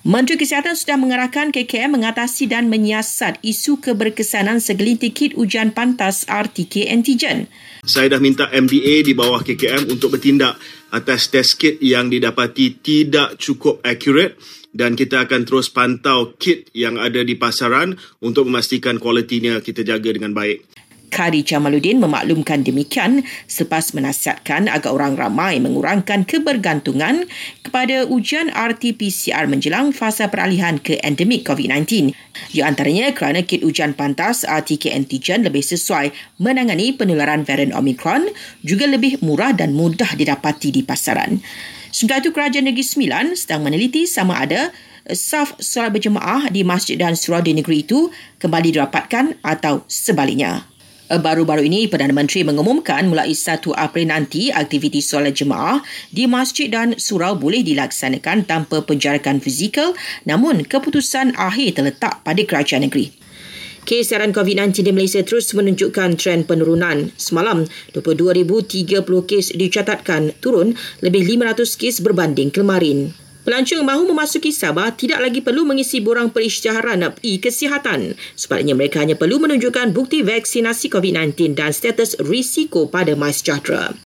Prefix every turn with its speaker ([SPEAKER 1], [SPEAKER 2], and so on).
[SPEAKER 1] Menteri Kesihatan sudah mengarahkan KKM mengatasi dan menyiasat isu keberkesanan segelintir kit ujian pantas RTK antigen.
[SPEAKER 2] Saya dah minta MDA di bawah KKM untuk bertindak atas test kit yang didapati tidak cukup accurate dan kita akan terus pantau kit yang ada di pasaran untuk memastikan kualitinya kita jaga dengan baik.
[SPEAKER 1] Kari Jamaluddin memaklumkan demikian selepas menasihatkan agar orang ramai mengurangkan kebergantungan kepada ujian RT-PCR menjelang fasa peralihan ke endemik COVID-19. Di antaranya kerana kit ujian pantas RTK antigen lebih sesuai menangani penularan varian Omicron juga lebih murah dan mudah didapati di pasaran. Sementara itu, Kerajaan Negeri Sembilan sedang meneliti sama ada saf solat berjemaah di masjid dan surau di negeri itu kembali dirapatkan atau sebaliknya. Baru-baru ini, Perdana Menteri mengumumkan mulai 1 April nanti aktiviti solat jemaah di masjid dan surau boleh dilaksanakan tanpa penjarakan fizikal namun keputusan akhir terletak pada kerajaan negeri. Kes siaran COVID-19 di Malaysia terus menunjukkan tren penurunan. Semalam, 22,030 kes dicatatkan turun lebih 500 kes berbanding kemarin. Pelancong mahu memasuki Sabah tidak lagi perlu mengisi borang perisytiharan e-kesihatan. Sebaliknya mereka hanya perlu menunjukkan bukti vaksinasi COVID-19 dan status risiko pada MySejahtera.